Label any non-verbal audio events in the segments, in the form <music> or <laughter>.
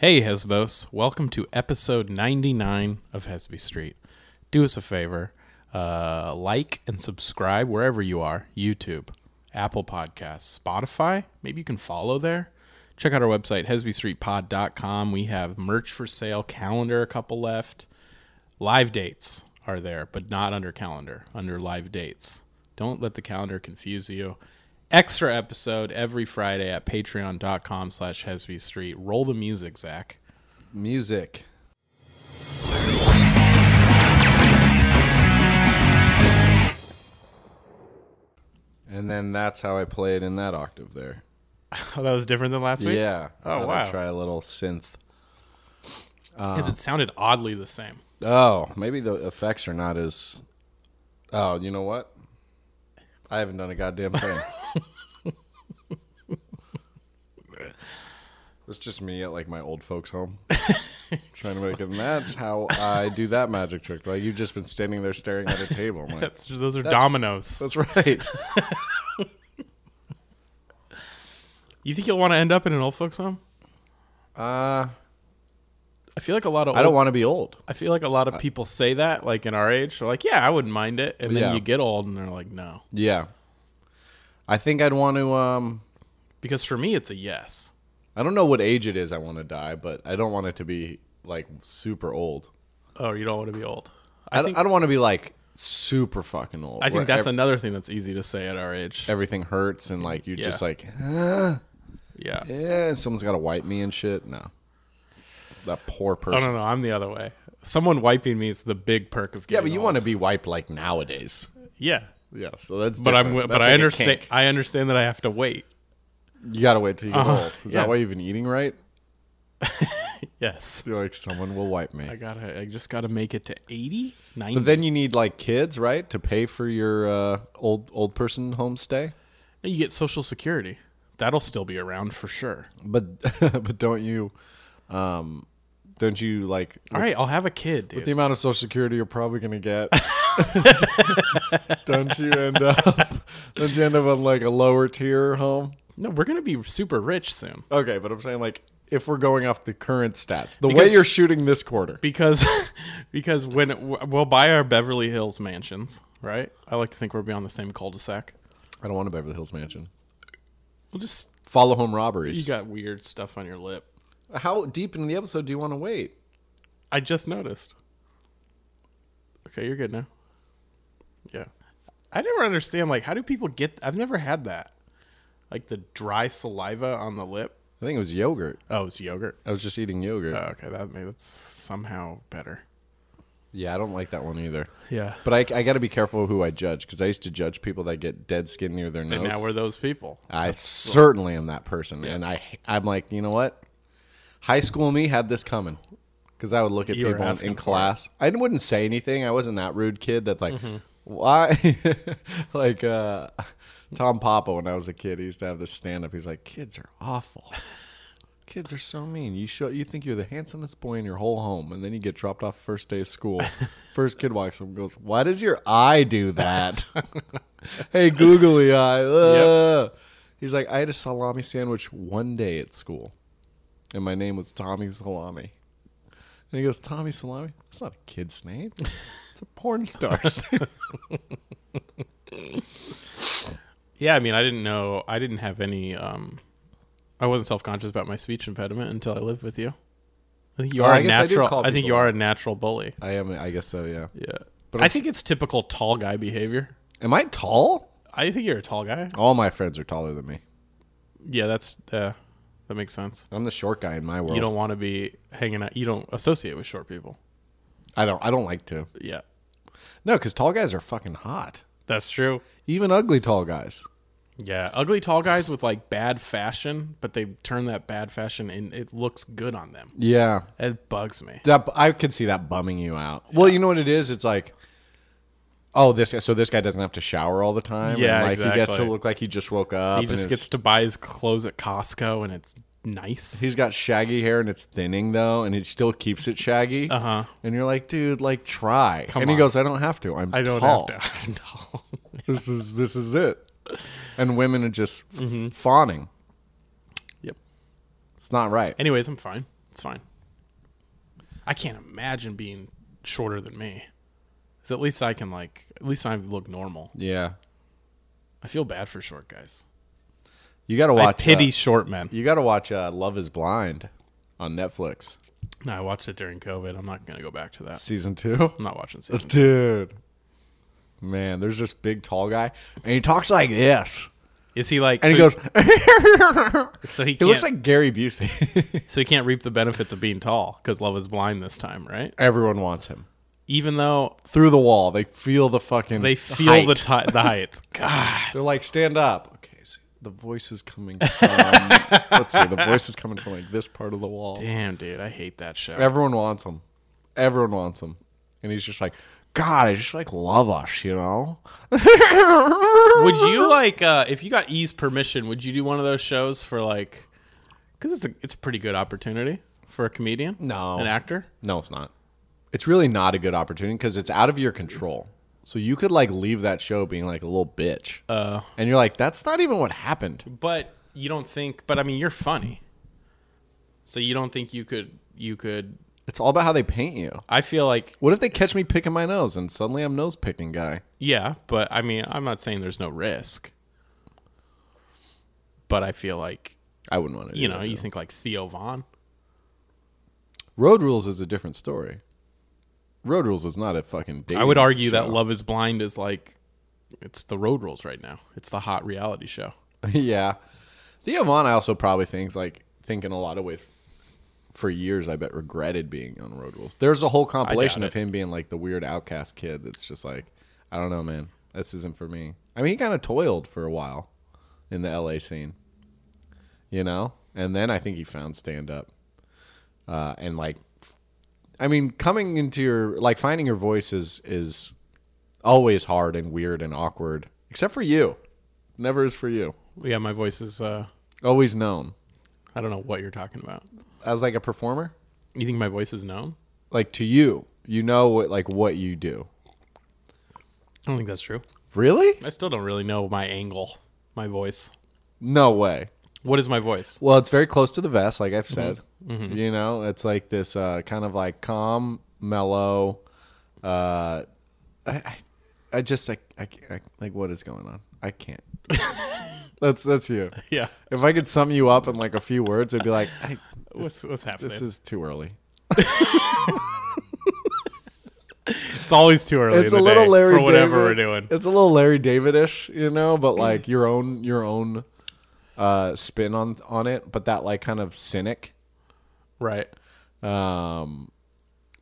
Hey, Hesbos. Welcome to episode 99 of Hesby Street. Do us a favor uh, like and subscribe wherever you are YouTube, Apple Podcasts, Spotify. Maybe you can follow there. Check out our website, hesbystreetpod.com. We have merch for sale, calendar, a couple left. Live dates are there, but not under calendar, under live dates. Don't let the calendar confuse you extra episode every Friday at patreon.com slash Hesby Street. Roll the music, Zach. Music. And then that's how I play it in that octave there. <laughs> Oh, that was different than last week? Yeah. Oh, wow. Try a little synth. Because it sounded oddly the same. Oh, maybe the effects are not as. Oh, you know what? I haven't done a goddamn thing. <laughs> it's just me at like my old folks' home, <laughs> trying to make it. And that's how I do that magic trick. Like you've just been standing there staring at a table. I'm like, That's, those are That's- dominoes. that's right. <laughs> You think you'll want to end up in an old folks home? Uh, I feel like a lot of I don't want to be old. I feel like a lot of people say that, like in our age, they're like, "Yeah, I wouldn't mind it," and then Yeah. you get old, and they're like, "No," Yeah, I think I'd want to. Um, because for me, it's a yes. I don't know what age it is I want to die, but I don't want it to be like super old. Oh, you don't want to be old. I, I don't- I don't want to be like super fucking old. I think where that's ev- another thing that's easy to say at our age. everything hurts and like you're just like, "Uh, <gasps> Yeah. yeah, someone's got to wipe me and shit. No, that poor person. Oh no, no, I'm the other way. Someone wiping me is the big perk of getting yeah, getting but you old. want to be wiped like nowadays. Yeah, Yeah, so that's. but I'm different. but That's I like a understand. kink. I understand that I have to wait. You gotta wait till you get Uh-huh, old. Is yeah. that why you've been eating right? <laughs> Yes, You're like someone will wipe me. I gotta. I just gotta make it to 80, 90. But then you need like kids, right, to pay for your uh, old old person homestay. you get Social Security. That'll still be around for sure. But <laughs> but don't you, um, don't you like All right, I'll have a kid, dude. the amount of social security you're probably gonna get? <laughs> <laughs> don't you end up? Don't you end up on like a lower tier home? no, we're gonna be super rich soon Okay, but I'm saying like if we're going off the current stats, the Because- way you're shooting this quarter, because <laughs> because when it, we'll buy our Beverly Hills mansions, right? I like to think we'll be on the same cul-de-sac. I don't want a Beverly Hills mansion. We'll just Follow home robberies. you got weird stuff on your lip. How deep in the episode do you want to wait? I just noticed. Okay, you're good now. Yeah. I never understand like how do people get I've never had that. Like the dry saliva on the lip. I think it was yogurt. Oh, it's yogurt. I was just eating yogurt. Oh, okay, that maybe that's somehow better. yeah, I don't like that one either. Yeah. But I, I got to be careful who I judge because I used to judge people that get dead skin near their nose. And now we're those people. I certainly am that person, and I I'm like, you know what? High school me had this coming because I would look at You were people in, asking in for class. I wouldn't say anything. I wasn't that rude kid that's like, Mm-hmm. why? <laughs> like uh, Tom Papa when I was a kid, he used to have this stand up. He's like, kids are awful. Kids are so mean. You show you think you're the handsomest boy in your whole home, and then you get dropped off first day of school. <laughs> first kid walks up and goes, "Why does your eye do that?" <laughs> hey, googly eye. Ugh. He's like, I had a salami sandwich one day at school, and my name was Tommy Salami. And he goes, Tommy Salami? That's not a kid's name. <laughs> It's a porn star's <laughs> name. Yeah, I mean, I didn't know. I didn't have any. Um, I wasn't self conscious about my speech impediment until I lived with you. I think you Oh, are I a I natural. call I, think you are a natural bully. I am. I guess so. Yeah. Yeah, But I think it's typical tall guy behavior. Am I tall? I think you're a tall guy. All my friends are taller than me. Yeah, that's uh, that makes sense. I'm the short guy in my world. You don't want to be hanging out. You don't associate with short people. I don't. I don't like to. Yeah, No, because tall guys are fucking hot. that's true. Even ugly tall guys. Yeah, ugly tall guys with like bad fashion, but they turn that bad fashion and it looks good on them. Yeah. It bugs me. That I could see that bumming you out. Well, you know what it is? It's like, oh, this guy. So this guy doesn't have to shower all the time. Yeah, and like he gets to look like he just woke up. He just gets to buy his clothes at Costco and it's nice. He's got shaggy hair and it's thinning though, and he still keeps it shaggy. Uh huh. And you're like, dude, like try. Come and he on. goes, I don't have to. I'm I don't tall. have to. <laughs> I'm tall. This is this is it. And women are just Mm-hmm. fawning. Yep. It's not right. Anyways, I'm fine. It's It's fine. I can't imagine being shorter than me. Cause at least I can like at least I look normal. Yeah. I feel bad for short guys. You got to I watch. pity uh, short men. you got to watch uh, Love Is Blind on Netflix No, I watched it during COVID. I'm not gonna go back to that. season two. <laughs> I'm not watching season. Dude, man, there's this big tall guy, and he talks like this, Is he like? and so he goes. <laughs> So he, he looks like Gary Busey. <laughs> so he can't reap the benefits of being tall because love is blind this time, right? Everyone wants him Even though through the wall. They feel the fucking. they feel the height. ti- the height. God, They're like, stand up. The voice is coming from. <laughs> let's see, the voice is coming from like this part of the wall. damn, dude, I hate that show. Everyone wants him. Everyone wants him, and he's just like, God, I just like love us, you know. <laughs> would you like uh, if you got E's permission? Would you do one of those shows for like? Because it's a it's a pretty good opportunity for a comedian, No. an actor. No, it's not. It's really not a good opportunity because it's out of your control. So you could like leave that show being like a little bitch, Uh, and you're like, that's not even what happened. but you don't think. But I mean, you're funny, so you don't think you could you could. It's all about how they paint you. I feel like What if they catch me picking my nose and suddenly I'm nose picking guy? Yeah, but I mean, I'm not saying there's no risk. But I feel like, I wouldn't want to. you know, you think like Theo Von. Road Rules is a different story. Road Rules is not a fucking. I would argue that. Love is Blind is like, it's the road rules right now. It's the hot reality show. <laughs> yeah, Theo Von. I also probably thinks like thinking a lot of ways. For years, I bet regretted being on Road Rules. There's a whole compilation of him being like the weird outcast kid. That's just like, I don't know, man. This isn't for me. I mean, he kind of toiled for a while in the LA scene, you know, and then I think he found stand up, uh, and like, I mean, coming into your like finding your voice is is always hard and weird and awkward, except for you. Never is for you. Yeah, my voice is, uh, Always known I don't know what you're talking about. as like a performer, You think my voice is known? like to you, you know what like what you do. I don't think that's true. Really? I still don't really know my angle, my voice. No way. What is my voice? Well, it's very close to the vest, like I've said. Mm-hmm. You know, it's like this uh, kind of like calm, mellow. Uh, I, I, I just like, I, I, like what is going on? I can't. <laughs> that's that's you. Yeah. If I could sum you up in like a few words, it'd be like, I, What's, what's happening? this is too early. <laughs> it's always too early It's a little day Larry for whatever David. we're doing. It's a little Larry David-ish, you know, but like your own your own uh, spin on on it, but that like kind of cynic. Right. um,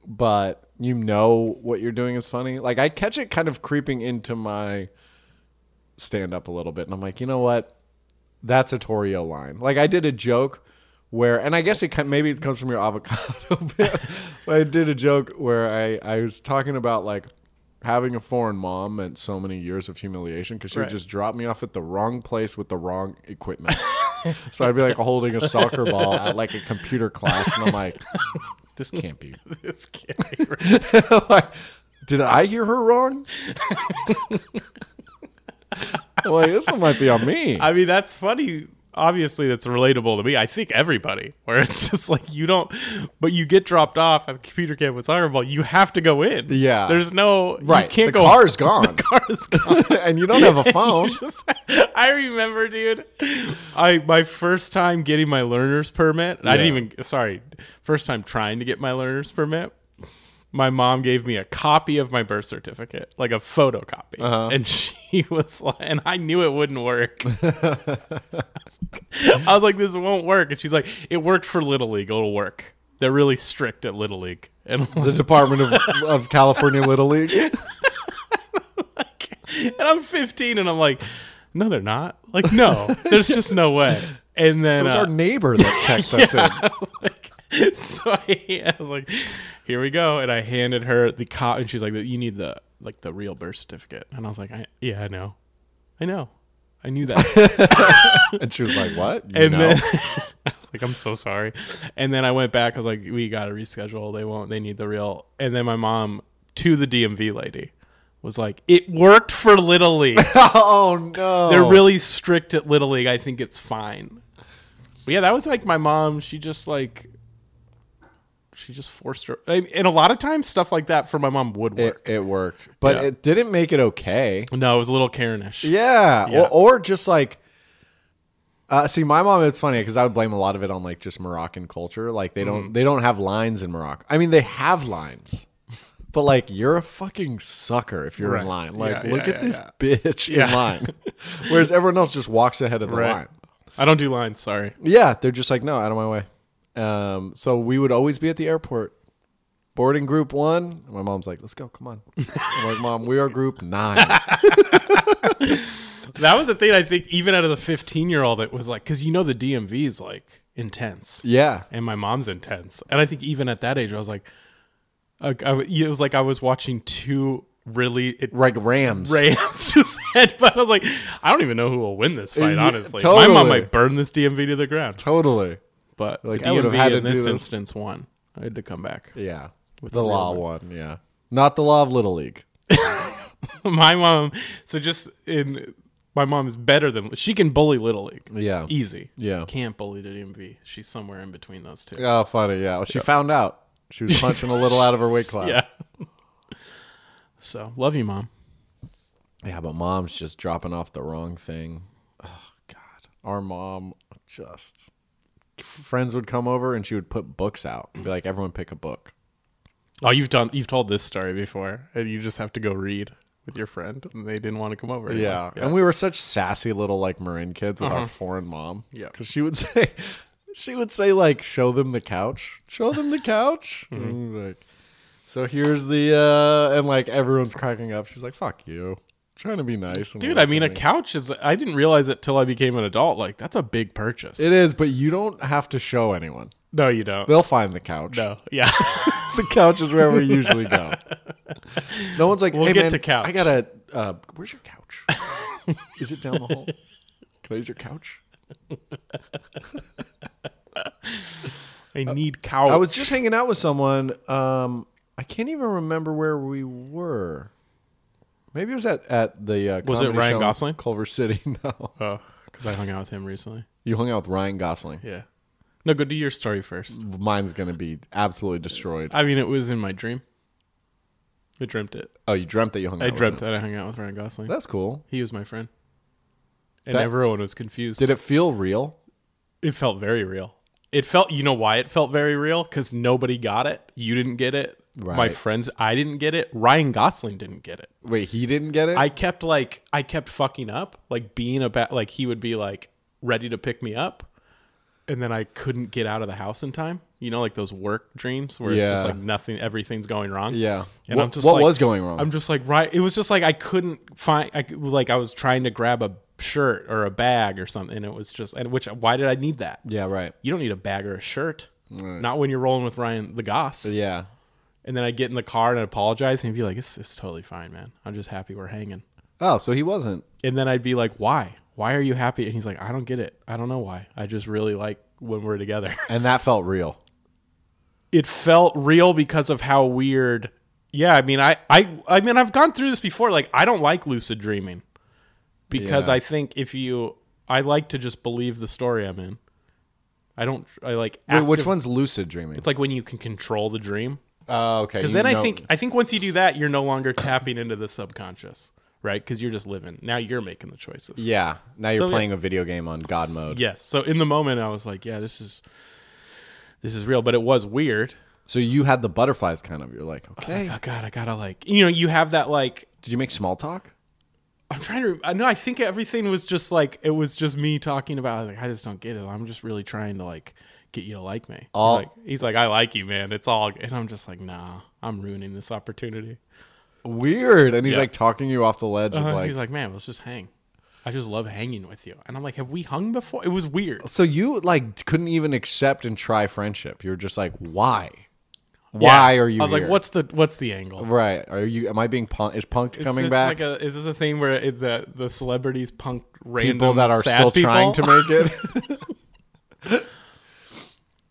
but you know what you're doing is funny. Like I catch it kind of creeping into my stand up a little bit, and I'm like, you know what? That's a Torrio line. Like I did a joke where, and I guess it kind maybe it comes from your avocado <laughs> bit. but I did a joke where I I was talking about like having a foreign mom meant so many years of humiliation because she Right. would just drop me off at the wrong place with the wrong equipment. <laughs> so I'd be like holding a soccer ball at like a computer class, and I'm like, this can't be. <laughs> This can't be <laughs> right. like, did I hear her wrong? I'm like this one might be on me. I mean, that's funny. Obviously, that's relatable to me. I think everybody, where it's just like you don't, but you get dropped off at the computer camp with soccer ball. You have to go in. Yeah. There's no right, You can't the go. car's <laughs> gone, The car's gone. <laughs> and you don't have a <laughs> phone. Just- I remember, dude. I my first time getting my learner's permit. I didn't even. Sorry, first time trying to get my learner's permit. My mom gave me a copy of my birth certificate, like a photocopy, Uh-huh. and <laughs> she was like, and I knew it wouldn't work. <laughs> I was like, this won't work, and she's like, it worked for Little League. It'll work. They're really strict at Little League, and The Department of, <laughs> of California Little League. and I'm 15, and I'm like, no, they're not. Like, no, there's just no way. And then It was uh, our neighbor that checked us in. <laughs> so I, I was like, here we go, and I handed her the cop, and she's like, you need the like the real birth certificate, and I was like, I, yeah, I know, I know, I knew that, <laughs> And she was like, "What?" You and know? then <laughs> I was like, I'm so sorry, and then I went back, I was like, we got to reschedule, they won't, they need the real, and then my mom to the DMV lady was like, it worked for Little League. oh no, They're really strict at Little League. I think it's fine. But yeah, that was like my mom. She just like she just forced her. And a lot of times, stuff like that for my mom would work. it worked, but Yeah. it didn't make it okay. no, it was a little Karenish. Yeah, Yeah. Or, or just like, uh, see, my mom. It's funny because I would blame a lot of it on like just Moroccan culture. Like they don't they don't have lines in Morocco. I mean, they have lines, but like you're a fucking sucker if you're Right. in line. Like, Yeah, look at this bitch in line, <laughs> whereas everyone else just walks ahead of the Right. line. I don't do lines. Sorry. Yeah, they're just like, no, out of my way. Um, so we would always be at the airport, boarding group one. And my mom's like, let's go, come on. I'm like, mom, we are group nine. <laughs> That was the thing. I think even out of the 15 year old, it was like because you know the DMV is like intense. yeah, and my mom's intense. And I think even at that age, I was like, I, I- it was like I was watching two really it, like Rams. Rams <laughs> just headbutt. I was like, I don't even know who will win this fight. Honestly, my mom might burn this DMV to the ground, Totally. But Like, the I would've DMV had to in do this this. instance won. I had to come back. Yeah. With the the law one. one, yeah. Not the law of Little League. <laughs> my mom. So just in my mom is better than she can bully little league. Yeah. Easy. Yeah. Can't bully the DMV. She's somewhere in between those two. Oh, funny, yeah. Well, she found out. She was punching a little out of her weight <laughs> class. Yeah. So love you, mom. Yeah, but mom's just dropping off the wrong thing. Oh God. Our mom just friends would come over and she would put books out and be like, everyone pick a book. Oh, you've done you've told this story before, and you just have to go read with your friend, and they didn't want to come over. Yeah. anymore. And we were such sassy little like Marin kids with our foreign mom. Yeah. Because she would <laughs> say she would say like show them the couch. Show them the couch. <laughs> We're like so here's the uh and like everyone's cracking up. She's like, fuck you. Trying to be nice. and dude. I mean, a couch is. I didn't realize it till I became an adult. Like that's a big purchase. it is, but you don't have to show anyone. No, you don't. They'll find the couch. No. <laughs> Yeah. the couch is where we usually go. No one's like, We'll hey, get man, to couch." I gotta. Uh, where's your couch? <laughs> is it down the hall? Can I use your couch? I need couch. I was just hanging out with someone. Um, I can't even remember where we were. Maybe it was at at the. Uh, Was it comedy Ryan show in Gosling? Culver City. <laughs> No, Oh, because I hung out with him recently. you hung out with Ryan Gosling. Yeah. No, go do your story first. Mine's gonna be absolutely destroyed. I mean, it was in my dream. I dreamt it. Oh, you dreamt that you hung out. I with dreamt him. that I hung out with Ryan Gosling. That's cool. He was my friend, and That- everyone was confused. Did it feel real? It felt very real. It felt, you know why it felt very real? Because nobody got it. You didn't get it. My friends, I didn't get it. Ryan Gosling didn't get it. Wait, he didn't get it. I kept like, I kept fucking up, like being about, like he would be like ready to pick me up, and then I couldn't get out of the house in time. You know, like those work dreams where it's just like nothing, everything's going wrong. yeah. And what I'm just what like- was going wrong? I'm just like right. It was just like I couldn't find. I like I was trying to grab a shirt or a bag or something. And it was just and which why did I need that? yeah. Right. You don't need a bag or a shirt. Not when you're rolling with Ryan the Goss. Yeah. And then I get in the car and I'd apologize and he'd be like, "It's, it's totally fine, man. I'm just happy we're hanging." Oh, so he wasn't. And then I'd be like, "Why? Why are you happy?" And he's like, "I don't get it. I don't know why. I just really like when we're together." <laughs> And that felt real. it felt real because of how weird yeah i mean i i i mean i've gone through this before like i don't like lucid dreaming because Yeah. i think if you i like to just believe the story i'm in i don't i like Wait, which one's lucid dreaming? it's like when you can control the dream Oh, okay. because then i think i think once you do that you're no longer tapping into the subconscious right because you're just living now you're making the choices Yeah. Now you're So, yeah. playing a video game on God mode. yes so in the moment i was like yeah this is this is real but it was weird So you had the butterflies kind of. You're like, oh, okay. oh god i gotta like you know you have that like Did you make small talk? I'm trying to. I know. I think everything was just like it was just me talking about. Like I just don't get it. I'm just really trying to like get you to like me. All- he's like, he's like, I like you, man. It's all. And I'm just like, nah. I'm ruining this opportunity. Weird. And he's Yeah. like talking you off the ledge of Uh, like. he's like, man, let's just hang. I just love hanging with you. And I'm like, have we hung before? It was weird. so you like couldn't even accept and try friendship. You're just like, why? Why Yeah. are you? I was here? like, what's the what's the angle? Right. Are you? Am I being punk? Is punk Is coming back? Like a, is this a thing where it, the the celebrities punk random people that are still people? trying to make it. <laughs>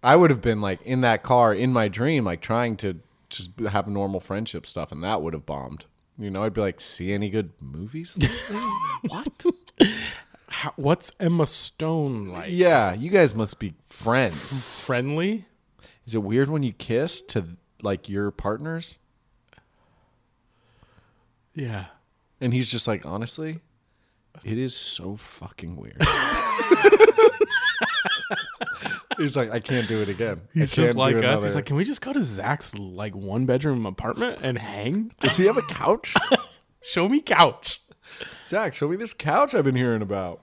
I would have been like in that car in my dream, like trying to just have normal friendship stuff, and that would have bombed. You know, I'd be like, "See any good movies?" <laughs> what? How, what's Emma Stone like? Yeah, you guys must be friends. Friendly? Is it weird when you kiss to like your partners? Yeah. And he's just like, honestly, it is so fucking weird. <laughs> he's like, I can't do it again. He's just like us. another- He's like, can we just go to Zach's like one bedroom apartment and hang? does he have a couch? <laughs> Show me couch. Zach, show me this couch I've been hearing about.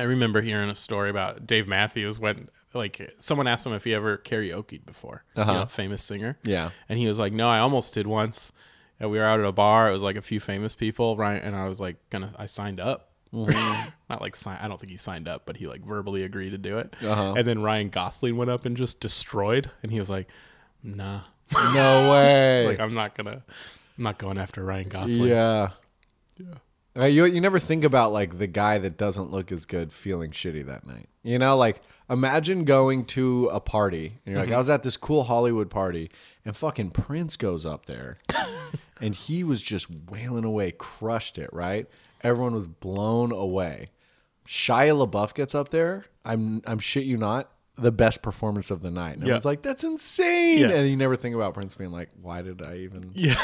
I remember hearing a story about Dave Matthews when like someone asked him if he ever karaokeed before. Uh-huh. You know, famous singer. Yeah. And he was like, "No, I almost did once. And we were out at a bar. It was like a few famous people, right? And I was like, gonna, I signed up. <laughs> Not like sign. I don't think he signed up, but he like verbally agreed to do it. Uh-huh. And then Ryan Gosling went up and just destroyed. And he was like, "Nah, No <laughs> way. like I'm not gonna, I'm not going after Ryan Gosling." Yeah, yeah. Uh, you you never think about like the guy that doesn't look as good feeling shitty that night. You know, like imagine going to a party and you're like, I was at this cool Hollywood party and fucking Prince goes up there <laughs> and he was just wailing away, crushed it, right? Everyone was blown away. Shia LaBeouf gets up there. I'm I'm shit you not. The best performance of the night. And Yeah. everyone's like, that's insane. Yeah. And you never think about Prince being like, why did I even <laughs> Yeah.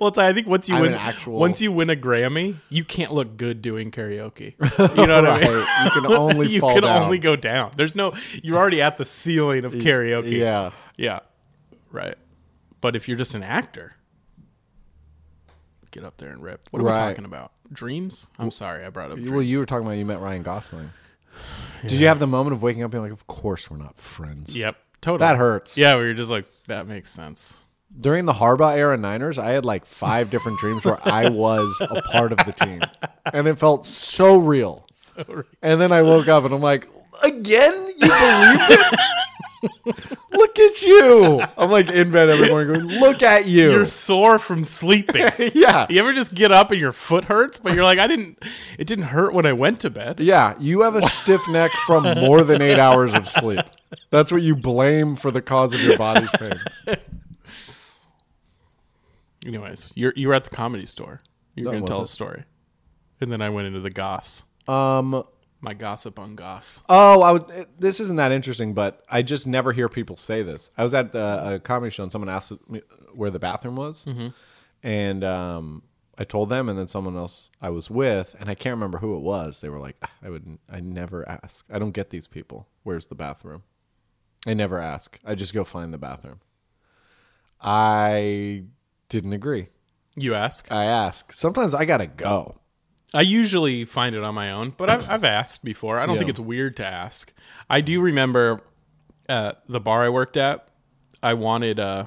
well, I think once you I'm win, an actual- once you win a Grammy, you can't look good doing karaoke. <laughs> You know what I mean? Right. You can <laughs> only you fall can down. only go down. There's no. You're already at the ceiling of karaoke. Yeah. Yeah. Right. But if you're just an actor, get up there and rip. What are we talking about? Dreams? I'm sorry, I brought up. Dreams. Well, you were talking about you met Ryan Gosling. Did you have the moment of waking up being like, "Of course we're not friends"? Yep. Totally. That hurts. Yeah, we were just like, that makes sense. During the Harbaugh era Niners, I had like five different dreams where I was a part of the team, and it felt so real. <laughs> So And then I woke up and I'm like, "Again? You believed it? <laughs> Look at you!" I'm like in bed every morning going, "Look at you!" You're sore from sleeping. <laughs> yeah, You ever just get up and your foot hurts, but you're like, I didn't. It didn't hurt when I went to bed. yeah. You have a stiff neck from more than eight hours of sleep. That's what you blame for the cause of your body's pain. Anyways, you're you were at the comedy store. You were That gonna tell a story, and then I went into the goss. Um. My gossip on goss. Oh, I would, it- this isn't that interesting, but I just never hear people say this. I was at uh, a comedy show and someone asked me where the bathroom was, and um, I told them, and then someone else I was with, and I can't remember who it was. They were like, "Ah, "I would, I never ask. I don't get these people. Where's the bathroom? I never ask. I just go find the bathroom." I didn't agree. You ask. I ask. Sometimes I gotta go. I usually find it on my own, but I've, I've asked before. I don't think it's weird to ask. I do remember at the bar I worked at, I wanted uh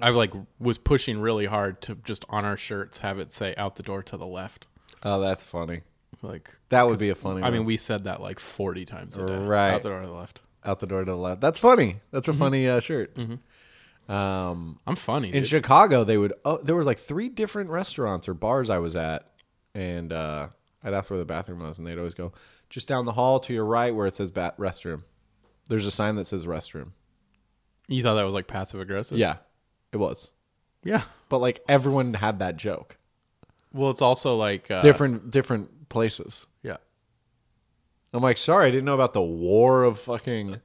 I like was pushing really hard to just on our shirts have it say out the door to the left. Oh, that's funny. Like That would be a funny. I mean, we said that like 40 times a day. Right. Out the door to the left. out the door to the left. That's funny. That's a funny uh, shirt. Um, I'm funny. in dude. Chicago, they would. Oh, there was like three different restaurants or bars I was at, and uh, I'd ask where the bathroom was, and they'd always go just down the hall to your right where it says bat restroom. There's a sign that says restroom. you thought that was like passive aggressive? Yeah, it was. Yeah. But like everyone had that joke. Well, it's also like uh, Different different places. Yeah. I'm like, sorry, I didn't know about the war of fucking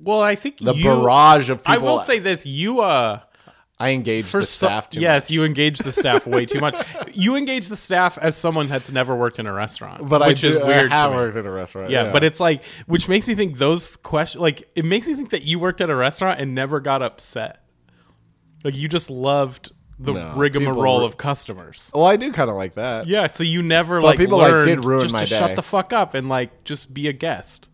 Well, I think the you, barrage of people. I will say this: you uh, I engage for the so- staff too yes, much. you engage the staff way too much. <laughs> You engage the staff as someone that's never worked in a restaurant, But which I is weird. I have to me. worked in a restaurant. Yeah, but it's like, which makes me think those questions, like, it makes me think that you worked at a restaurant and never got upset. Like, you just loved the No, rigmarole of customers. well, I do kind of like that. Yeah, so you never like people, like, did ruin just my to day. shut the fuck up and like just be a guest.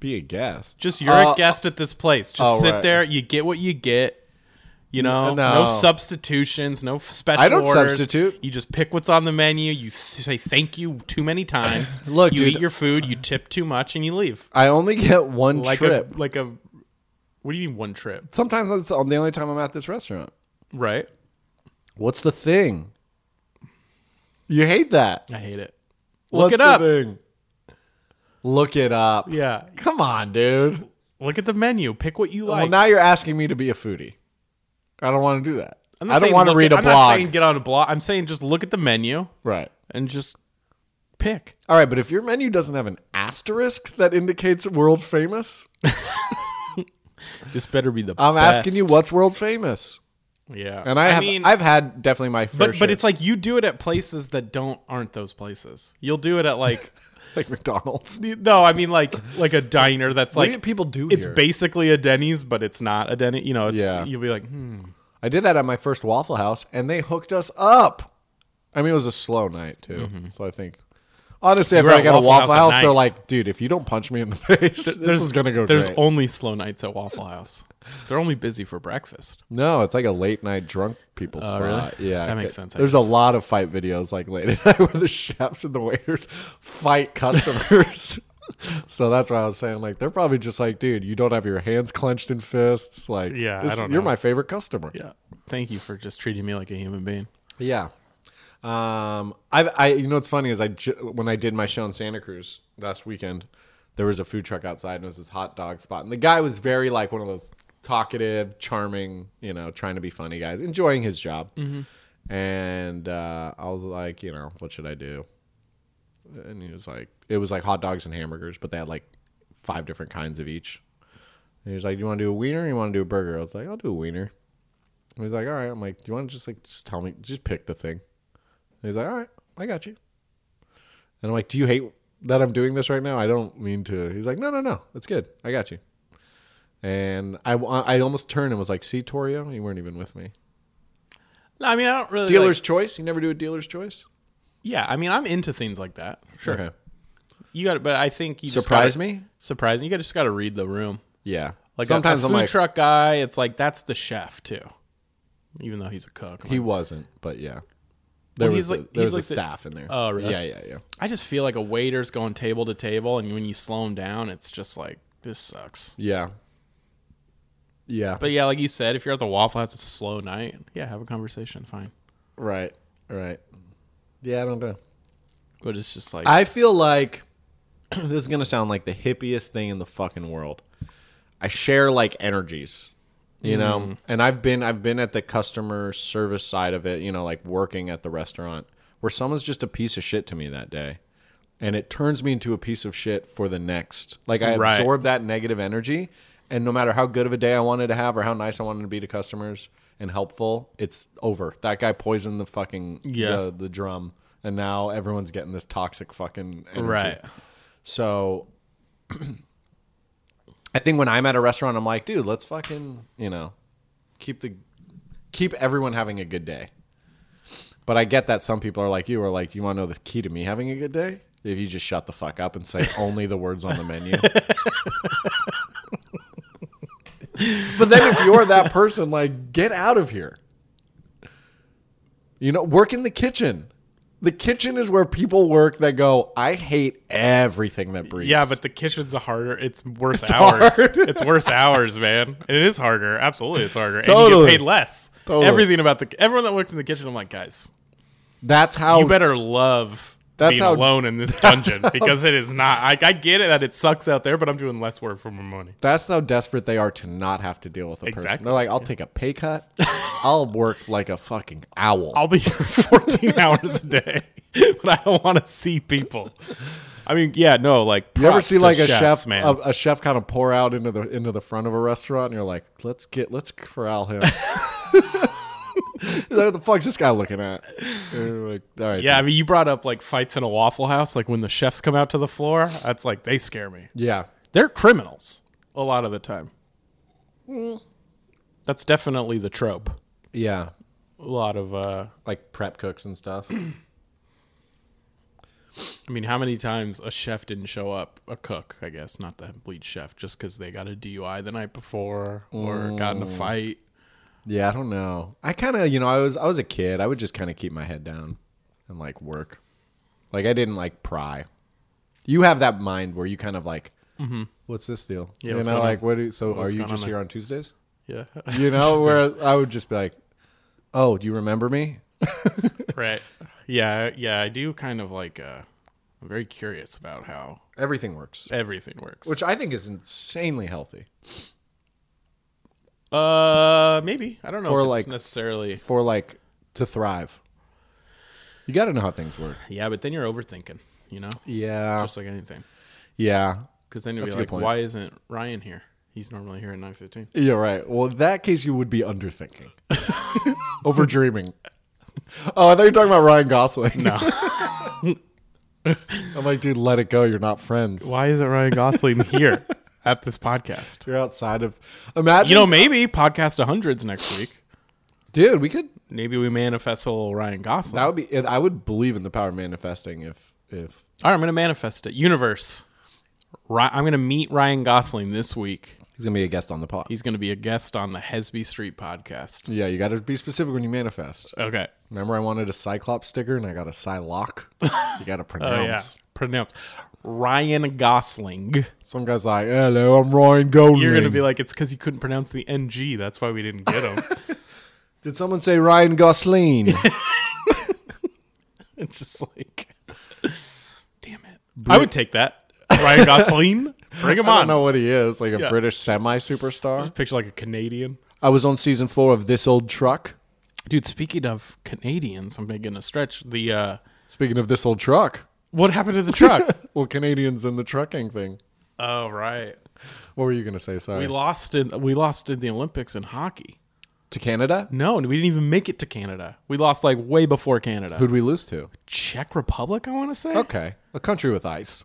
Be a guest. Just you're Uh, a guest at this place. Just oh, sit right. there. You get what you get. You know, no. no, substitutions, no special. I don't orders. substitute. You just pick what's on the menu. You th- say thank you too many <clears throat> times. Look, you dude. eat your food. You tip too much, and you leave. I only get one Like trip. a like a. What do you mean one trip? Sometimes that's the only time I'm at this restaurant. Right. What's the thing? You hate that. I hate it. Look What's it the up. thing? Look it up. Yeah. Come on, dude. Look at the menu. Pick what you like. well, now you're asking me to be a foodie. I don't want to do that. I don't want to read at- a I'm not blog. saying get on a blog. I'm saying just look at the menu right. and just pick. All right, but if your menu doesn't have an asterisk that indicates world famous, <laughs> this better be the. I'm asking you what's world famous, Yeah, and I, have mean, I've had definitely my fair but share. but it's like you do it at places that don't aren't those places. You'll do it at like <laughs> like McDonald's. <laughs> no, I mean like like a diner that's What do like people do it's here? basically a Denny's, but it's not a Denny. You know, it's Yeah. you'll be like, hmm. I did that at my first Waffle House, and they hooked us up. I mean, it was a slow night too, so I think. Honestly, if I feel like at a Waffle House they're like, "Dude, if you don't punch me in the <laughs> face, this is gonna go There's great." only slow nights at Waffle House. They're only busy for breakfast. no, it's like a late night drunk people oh, spot. Oh, really? Yeah, That makes sense, I There's a guess. lot of fight videos like late <laughs> at night where the chefs and the waiters fight customers. <laughs> so that's why I was saying, like, they're probably just like, "Dude, you don't have your hands clenched in fists." Like, Yeah, I this- don't you're know. my favorite customer. Yeah. Thank you for just treating me like a human being. Yeah. Um, I, I, you know, what's funny is I, when I did my show in Santa Cruz last weekend, there was a food truck outside and it was this hot dog spot. And the guy was very like one of those talkative, charming, you know, trying to be funny guys, enjoying his job. And, uh, I was like, you know, what should I do? And he was like, it was like hot dogs and hamburgers, but they had like five different kinds of each. And he was like, do you want to do a wiener or you want to do a burger? I was like, I'll do a wiener. And he's like, all right. I'm like, do you want to just like, just tell me, just pick the thing. And he's like, all right, I got you. And I'm like, do you hate that I'm doing this right now? I don't mean to. He's like, no, no, no, it's good. I got you. And I, I almost turned and was like, see, Torio, you weren't even with me. No, I mean, I don't really. Dealer's like- choice. You never do a dealer's choice. yeah, I mean, I'm into things like that. Sure. Okay. You got, it, but I think you just Surprise gotta- me. Surprise me. You got just got to read the room. Yeah. Like sometimes a, a food like, truck guy, it's like that's the chef too, even though he's a cook. I'm he like, wasn't, but yeah. There Well, was a, like- there was a staff in there. Oh, really? Yeah, yeah, yeah. I just feel like a waiter's going table to table, and when you slow him down, it's just like this sucks. Yeah. Yeah. But yeah, like you said, if you're at the Waffle House, it's a slow night. Yeah, have a conversation, fine. right. Right. Yeah, I don't know. But it's just like I feel like <clears throat> this is gonna sound like the hippiest thing in the fucking world. I share like energies, you know, mm-hmm. and I've been I've been at the customer service side of it, you know, like working at the restaurant where someone's just a piece of shit to me that day, and it turns me into a piece of shit for the next. Like I Right. absorb that negative energy, and no matter how good of a day I wanted to have or how nice I wanted to be to customers and helpful, it's over. That guy poisoned the fucking Yeah. the, the drum, and now everyone's getting this toxic fucking energy. right. So <clears throat> I think when I'm at a restaurant, I'm like, dude, let's fucking, you know, keep the keep everyone having a good day. But I get that some people are like you are like, you want to know the key to me having a good day? If you just shut the fuck up and say <laughs> only the words on the menu. <laughs> but then if you're that person, like, get out of here. You know, work in the kitchen. The kitchen is where people work that go, I hate everything that breathes. Yeah, but the kitchen's a harder. It's worse It's hours. hard. <laughs> it's worse hours, man. And it is harder. Absolutely, it's harder. And Totally. you get paid less. Totally. Everything about the everyone that works in the kitchen, I'm like, guys, that's how you better love That's being how- alone in this <laughs> dungeon because it is not. I, I get it that it sucks out there, but I'm doing less work for more money. that's how desperate they are to not have to deal with a person. They're like, I'll take a pay cut. I'll work like a fucking owl. I'll be here <laughs> 14 <laughs> hours a day, but I don't want to see people. I mean, yeah, no, like you ever see like a chefs, chef, man? a, a chef kind of pour out into the into the front of a restaurant, and you're like, let's get, let's corral him. What the fuck's this guy looking at? Like, all right, yeah, I mean, you brought up like fights in a Waffle House, like when the chefs come out to the floor. That's like they scare me. yeah, They're criminals a lot of the time. That's definitely the trope. yeah, A lot of, uh, like prep cooks and stuff. <clears throat> I mean, how many times a chef didn't show up, a cook, I guess, not the lead chef, just because they got a DUI the night before or got in a fight. Yeah, I don't know. I kind of, you know, I was I was a kid. I would just kind of keep my head down and like work. Like I didn't like pry. You have that mind where you kind of like, what's this deal? Yeah, you what's know, going on? like what? Do, so What's are you going just on here on Tuesdays? Yeah. <laughs> You <laughs> know, where I would just be like, oh, do you remember me? <laughs> right. Yeah. Yeah. I do kind of like, uh, I'm very curious about how Everything works, everything works. which I think is insanely healthy uh, maybe. I don't know for if it's like necessarily. for like to thrive. You got to know how things work. Yeah, but then you're overthinking, you know? Yeah, Just like anything. yeah. Because then you'll That's be like, why isn't Ryan here? He's normally here at nine fifteen. Yeah, right. Well, in that case, you would be underthinking, <laughs> overdreaming. <laughs> Oh, I thought you were talking about Ryan Gosling. No. <laughs> I'm like, dude, let it go. You're not friends. Why isn't Ryan Gosling here at this podcast? You're outside of. Imagine, You know, maybe podcast hundreds next week. dude, we could. Maybe we manifest a little Ryan Gosling. That would be. I would believe in the power of manifesting if if All right, I'm going to manifest it. Universe. I'm going to meet Ryan Gosling this week. he's gonna be a guest on the pod. He's going to be a guest on the Hesby Street podcast. Yeah, you got to be specific when you manifest. Okay. Remember, I wanted a Cyclops sticker and I got a Psylocke. <laughs> You got to Oh yeah. pronounce. Ryan Gosling. Some guy's like, "Hello, I'm Ryan Gosling. You're going to be like, it's because you couldn't pronounce the NG. That's why we didn't get him. <laughs> Did someone say Ryan Gosling? <laughs> it's just like, damn it. I would take that. Ryan <laughs> Gosling. Bring him on. I don't know what he is, like a Yeah. British semi superstar. Picture like a Canadian. I was on season four of This Old Truck. Dude, speaking of Canadians, I'm making a stretch. The uh Speaking of this old truck, what happened to the truck? <laughs> well, Canadians and the trucking thing. oh right. What were you gonna say? Sorry. We lost in we lost in the Olympics in hockey. to Canada? No, we didn't even make it to Canada. We lost like way before Canada. Who'd we lose to? Czech Republic, I want to say. Okay, a country with ice.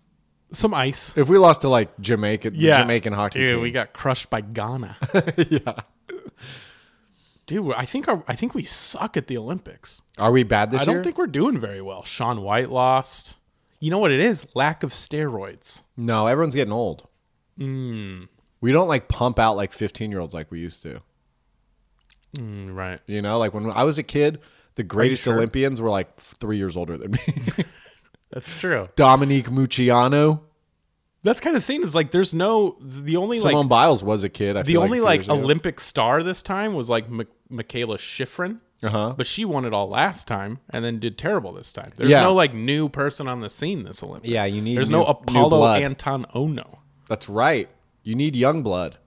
Some ice. If we lost to like Jamaica, the Jamaican hockey Dude, team, we got crushed by Ghana. <laughs> yeah. Dude, I think our, I think we suck at the Olympics. Are we bad this year? I don't think we're doing very well. Shaun White lost. You know what it is? Lack of steroids. no, everyone's getting old. Hmm. We don't like pump out like fifteen year olds like we used to. Mm, right. You know, like when I was a kid, the greatest sure? Olympians were like three years older than me. <laughs> That's true. Dominique Moceanu, That's kind of thing is like there's no the only Simone like Biles was a kid. I the feel only few like. Olympic star this time was like M- Mikaela Shiffrin. Uh-huh. But she won it all last time and then did terrible this time. There's Yeah. no like new person on the scene this Olympics. Yeah, you need There's no new Apolo blood. Anton Ohno. That's right. You need young blood.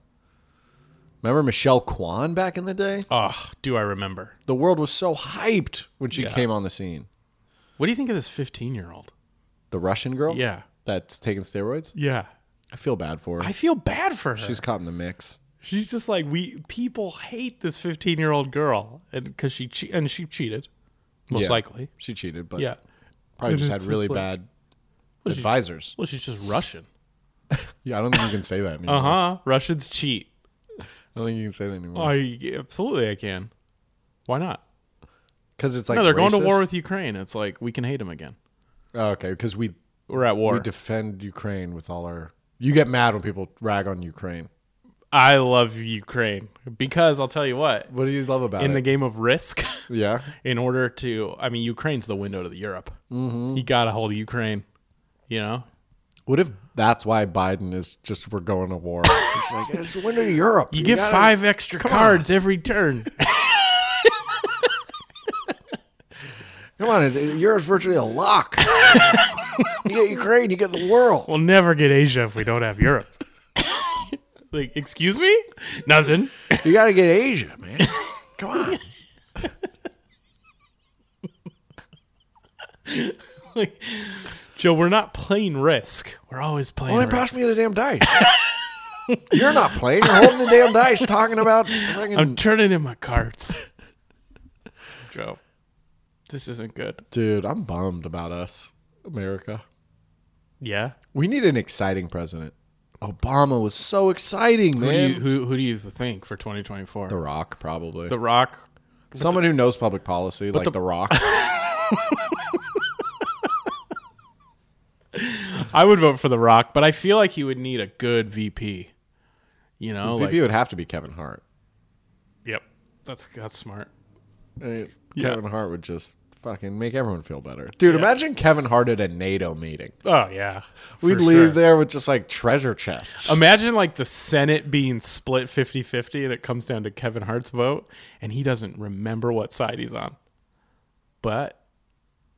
Remember Michelle Kwan back in the day? Oh, do I remember? The world was so hyped when she came on the scene. What do you think of this 15 year old? The Russian girl? Yeah. That's taking steroids? Yeah. I feel bad for her. I feel bad for her. She's caught in the mix. She's just like we people hate this 15 year old girl and because she che- and she cheated most Yeah. likely. She cheated, but Yeah. probably And just had it's really just like- bad she's- advisors. Well, she's just Russian. <laughs> Yeah, I don't think you can say that anymore. Uh huh. Russians cheat. I don't think you can say that anymore. I absolutely I can. Why not? Because it's like no, they're going to war racist? with Ukraine. It's like we can hate them again. Oh, okay, because we We're at war. we defend Ukraine with all our. You get mad when people rag on Ukraine. I love Ukraine because I'll tell you what. What do you love about In it? the game of Risk, <laughs> yeah, in order to, I mean, Ukraine's the window to the Europe. Mm-hmm. You got to hold of Ukraine. You know, What if that's why Biden is just we're going to war? <laughs> It's like it's a window to Europe. you, get gotta- five extra cards every turn. <laughs> Come on, it's, Europe's virtually a lock. you get Ukraine, you get the world. we'll never get Asia if we don't have Europe. Like, excuse me? Nothing. You got to get Asia, man. Come on. like, Joe, we're not playing Risk. We're always playing. Risk. pass me the damn dice. You're not playing. You're holding the damn dice, talking about. friggin- I'm turning in my cards. Joe, this isn't good. Dude, I'm bummed about us, America. Yeah. We need an exciting president. Obama was so exciting, Who do, man. you, who, who do you think for 2024? the Rock, probably. The Rock. Someone who knows public policy, like the- The Rock. <laughs> I would vote for The Rock, but I feel like you would need a good VP. You know, VP would have to be Kevin Hart. yep, that's that's smart. I mean, Yeah. Kevin Hart would just fucking make everyone feel better. Dude, imagine Kevin Hart at a NATO meeting. Oh yeah, We'd leave sure. there with just like treasure chests. Imagine like the Senate being split 50-50 and it comes down to Kevin Hart's vote and he doesn't remember what side he's on. But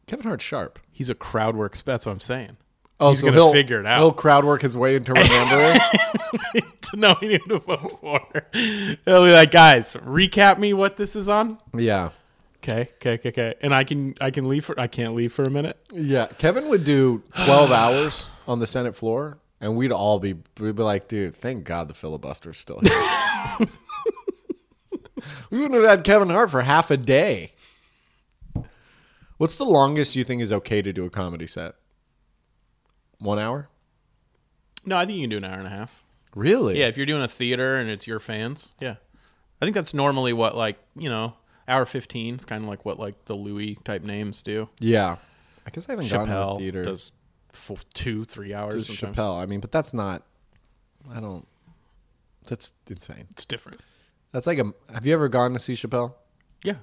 Kevin Hart's sharp. he's a crowd work that's what I'm saying. Oh, He's gonna figure it out. He'll crowd work his way into remembering. <laughs> to knowing who to vote for. He'll be like, guys, recap me what this is on. yeah. Okay, okay, okay, okay. And I can I can leave for I can't leave for a minute. Yeah. Kevin would do 12 <gasps> hours on the Senate floor and we'd all be we'd be like, dude, thank God the filibuster's still here. <laughs> we wouldn't have had Kevin Hart for half a day. What's the longest you think is okay to do a comedy set? One hour? No, I think you can do an hour and a half. Really? Yeah, if you're doing a theater and it's your fans, yeah. I think that's normally what like you know hour fifteen is kind of like what like the Louis type names do. Yeah. I guess I haven't gone to the Chappelle theater. does two three hours. Does sometimes. Chappelle. I mean, but that's not. I don't. That's insane. It's different. That's like a. Have you ever gone to see Chappelle? Yeah,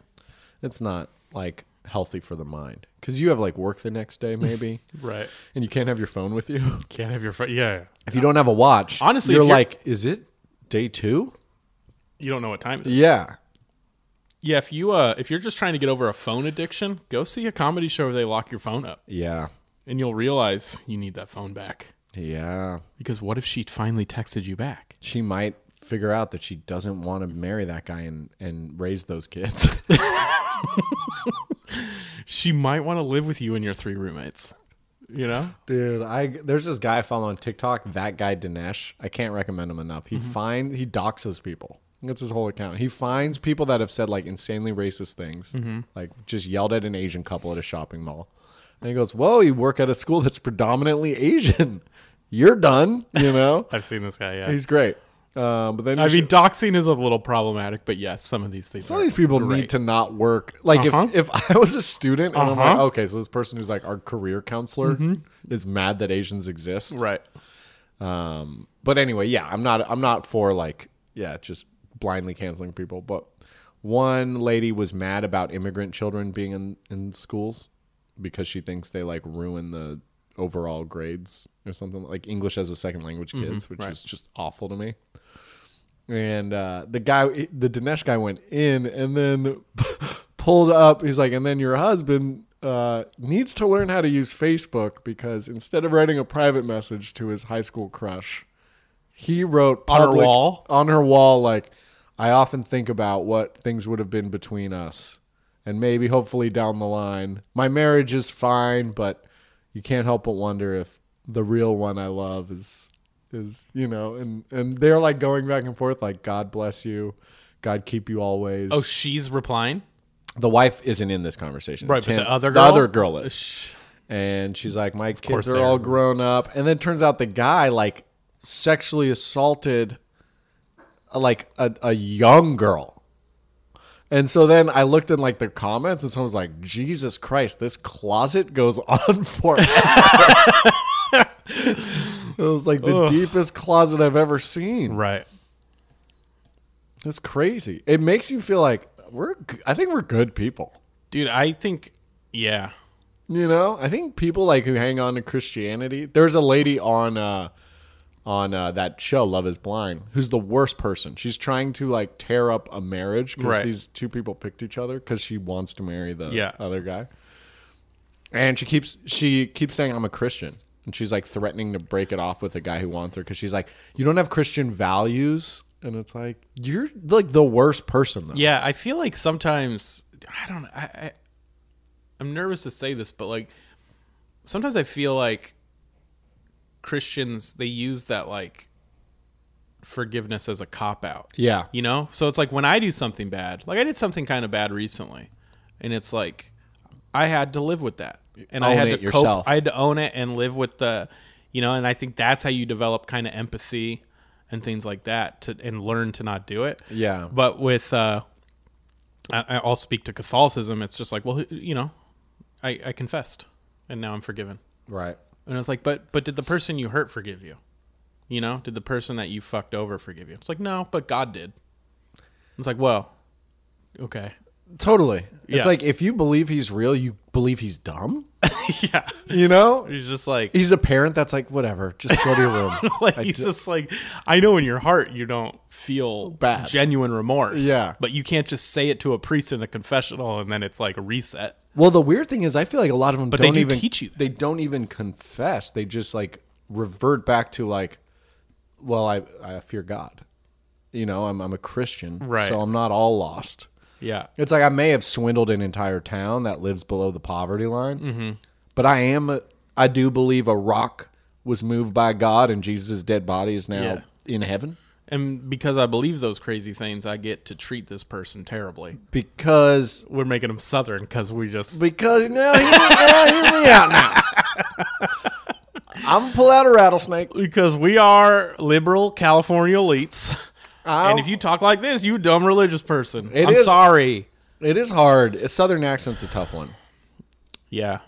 It's not like healthy for the mind because you have like work the next day maybe, <laughs> right. and you can't have your phone with you. <laughs> Can't have your phone. Yeah, If you don't have a watch, Honestly, you're, you're- like, is it day two? you don't know what time it is. Yeah. Yeah, if you uh if you're just trying to get over a phone addiction, go see a comedy show where they lock your phone up, Yeah. and you'll realize you need that phone back. Yeah. Because what if she finally texted you back? She might figure out that she doesn't want to marry that guy and, and raise those kids. <laughs> She might want to live with you and your three roommates. You know? Dude, I there's this guy I follow on TikTok. That guy Dinesh, I can't recommend him enough. He find he doxes people. That's his whole account. He finds people that have said like insanely racist things, like just yelled at an Asian couple at a shopping mall, and he goes, "Whoa, you work at a school that's predominantly Asian. <laughs> You're done." You know, <laughs> I've seen this guy. Yeah. he's great. Um, but then I you mean, doxing is a little problematic, but yes, some of these things. Some of these people great. need to not work. Like Uh-huh. if if <laughs> I was a student and I'm like, Uh-huh. okay, so this person who's like our career counselor is mad that Asians exist. right. Um, but anyway, yeah, I'm not I'm not for like yeah, just blindly canceling people. But one lady was mad about immigrant children being in in schools because she thinks they like ruin the overall grades or something like English as a second language kids, which right. is just awful to me. And uh, the guy, the Dinesh guy, went in and then <laughs> pulled up. He's like, and then your husband uh, needs to learn how to use Facebook because instead of writing a private message to his high school crush, he wrote On her public- wall? On her wall, like, I often think about what things would have been between us, and maybe, hopefully, down the line, my marriage is fine, but you can't help but wonder if the real one I love is is you know, and and they're like going back and forth, like, God bless you, God keep you always. Oh, she's replying. the wife isn't in this conversation, Right, It's but him- the other girl? the girl, other girl is. And she's like, My kids course are they're- all grown up. And then turns out the guy like sexually assaulted uh, like a, a young girl. And so then I looked in like the comments and someone was like, Jesus Christ, this closet goes <laughs> on forever. <laughs> it was like the Ugh. deepest closet I've ever seen. Right. That's crazy. It makes you feel like we're I think we're good people. Dude, I think, yeah. You know, I think people like who hang on to Christianity. There's a lady on uh on uh, that show Love Is Blind who's the worst person. She's trying to like tear up a marriage because Right. these two people picked each other because she wants to marry the Yeah. other guy. And she keeps she keeps saying I'm a Christian, and she's like threatening to break it off with a guy who wants her because she's like, you don't have Christian values, and it's like you're like the worst person though. Yeah, I feel like sometimes I don't. I, I I'm nervous to say this, but like sometimes I feel like Christians they use that like forgiveness as a cop out. Yeah. You know? So it's like when I do something bad, like I did something kind of bad recently, and it's like I had to live with that. And I had to yourself. cope. I had to own it and live with the you know, and I think that's how you develop kind of empathy and things like that to and learn to not do it. Yeah. But with uh I, I'll speak to Catholicism, it's just like, well, you know, I, I confessed and now I'm forgiven. Right. And it's like, but but did the person you hurt forgive you? You know, did the person that you fucked over forgive you? It's like, no, but God did. It's like, well, okay. Totally. Yeah. It's like if you believe he's real, you believe he's dumb. <laughs> yeah. You know? He's just like He's a parent that's like, whatever, just go to your room. <laughs> like I he's d- just like I know in your heart you don't feel Bad. genuine remorse. Yeah. But you can't just say it to a priest in a confessional and then it's like a reset. Well, the weird thing is, I feel like a lot of them But they don't do even teach you that. They don't even confess. They just like revert back to like, well, I I fear God. You know, I'm I'm a Christian, Right. So I'm not all lost. Yeah. It's like I may have swindled an entire town that lives below the poverty line, Mm-hmm. but I am. A, I do believe a rock was moved by God and Jesus' dead body is now Yeah. in heaven? And because I believe those crazy things, I get to treat this person terribly. Because We're making them southern because we just because now hear, now hear me out now. I'm gonna pull out a rattlesnake. because we are liberal California elites. I'll- and if you talk like this, you dumb religious person. It I'm is- sorry. it is hard. A southern accent's a tough one. Yeah.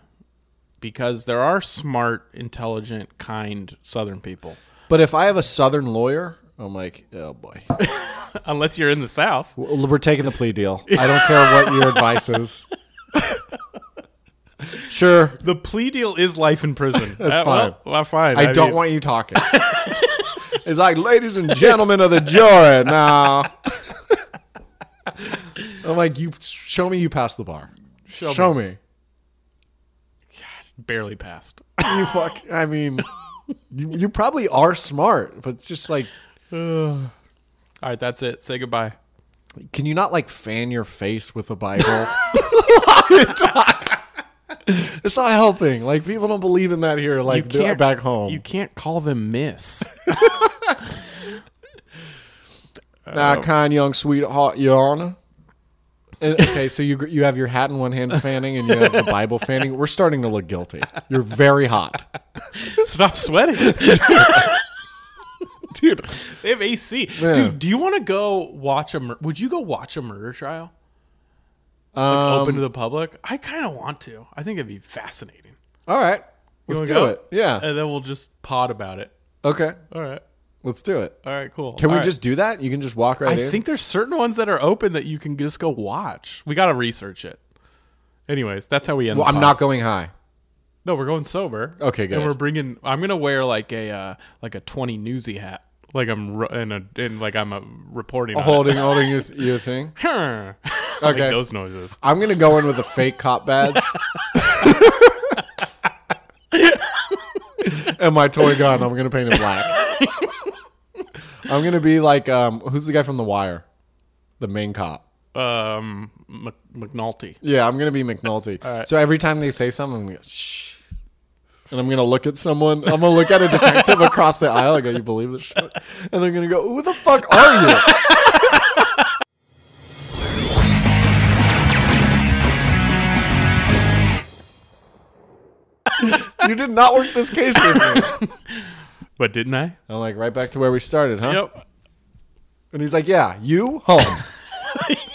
Because there are smart, intelligent, kind southern people. But if I have a southern lawyer, I'm like, oh boy, <laughs> Unless you're in the South. We're taking the plea deal. I don't care what your <laughs> advice is. sure, The plea deal is life in prison. That's uh, fine. Well, well, fine. I, don't mean, want you talking. <laughs> it's like, ladies and gentlemen of the jury, now. I'm like, you show me you passed the bar. Show Show, me. barely passed. You fuck. I mean, you, you probably are smart, but it's just like, All right, that's it. Say goodbye. can you not like fan your face with a Bible? While you talk? it's not helping. Like people don't believe in that here. Like You can't- back home. You can't call them miss. <laughs> <laughs> Now, oh. kind young sweetheart, your honor. And, okay, so you you have your hat in one hand fanning, and you have the Bible fanning. We're starting to look guilty. You're very hot, <laughs> Stop sweating. <laughs> dude. They have AC. Yeah. Dude, do you want to go watch a mur- would you go watch a murder trial? Like Um, open to the public? I kind of want to. I think it'd be fascinating. all right, let's do go? it. Yeah. And then we'll just pod about it. Okay, All right. let's do it. All right, cool. Can All we right. just do that? You can just walk right I in. think there's certain ones that are open that you can just go watch. We got to research it. Anyways, that's how we end well, I'm pod. not going high. No, we're going sober. Okay, good. And we're bringing. I'm gonna wear like a uh, like a 20 newsy hat, like I'm in a in like I'm a reporting. Holding, holding your your thing. <laughs> okay. Like those noises. I'm gonna go in with a fake cop badge. <laughs> and my toy gun, I'm gonna paint it black. I'm gonna be like, um, who's the guy from The Wire? The main cop. Um, Mc- McNulty. Yeah, I'm gonna be McNulty. right. So every time they say something, I'm gonna go, shh. And I'm gonna look at someone. I'm gonna look at a detective across the aisle. I go, "You believe this shit?" And they're gonna go, "Who the fuck are you?" you did not work this case with me. But didn't I? I'm like, right back to where we started, huh? Yep. And he's like, "Yeah, you home." <laughs>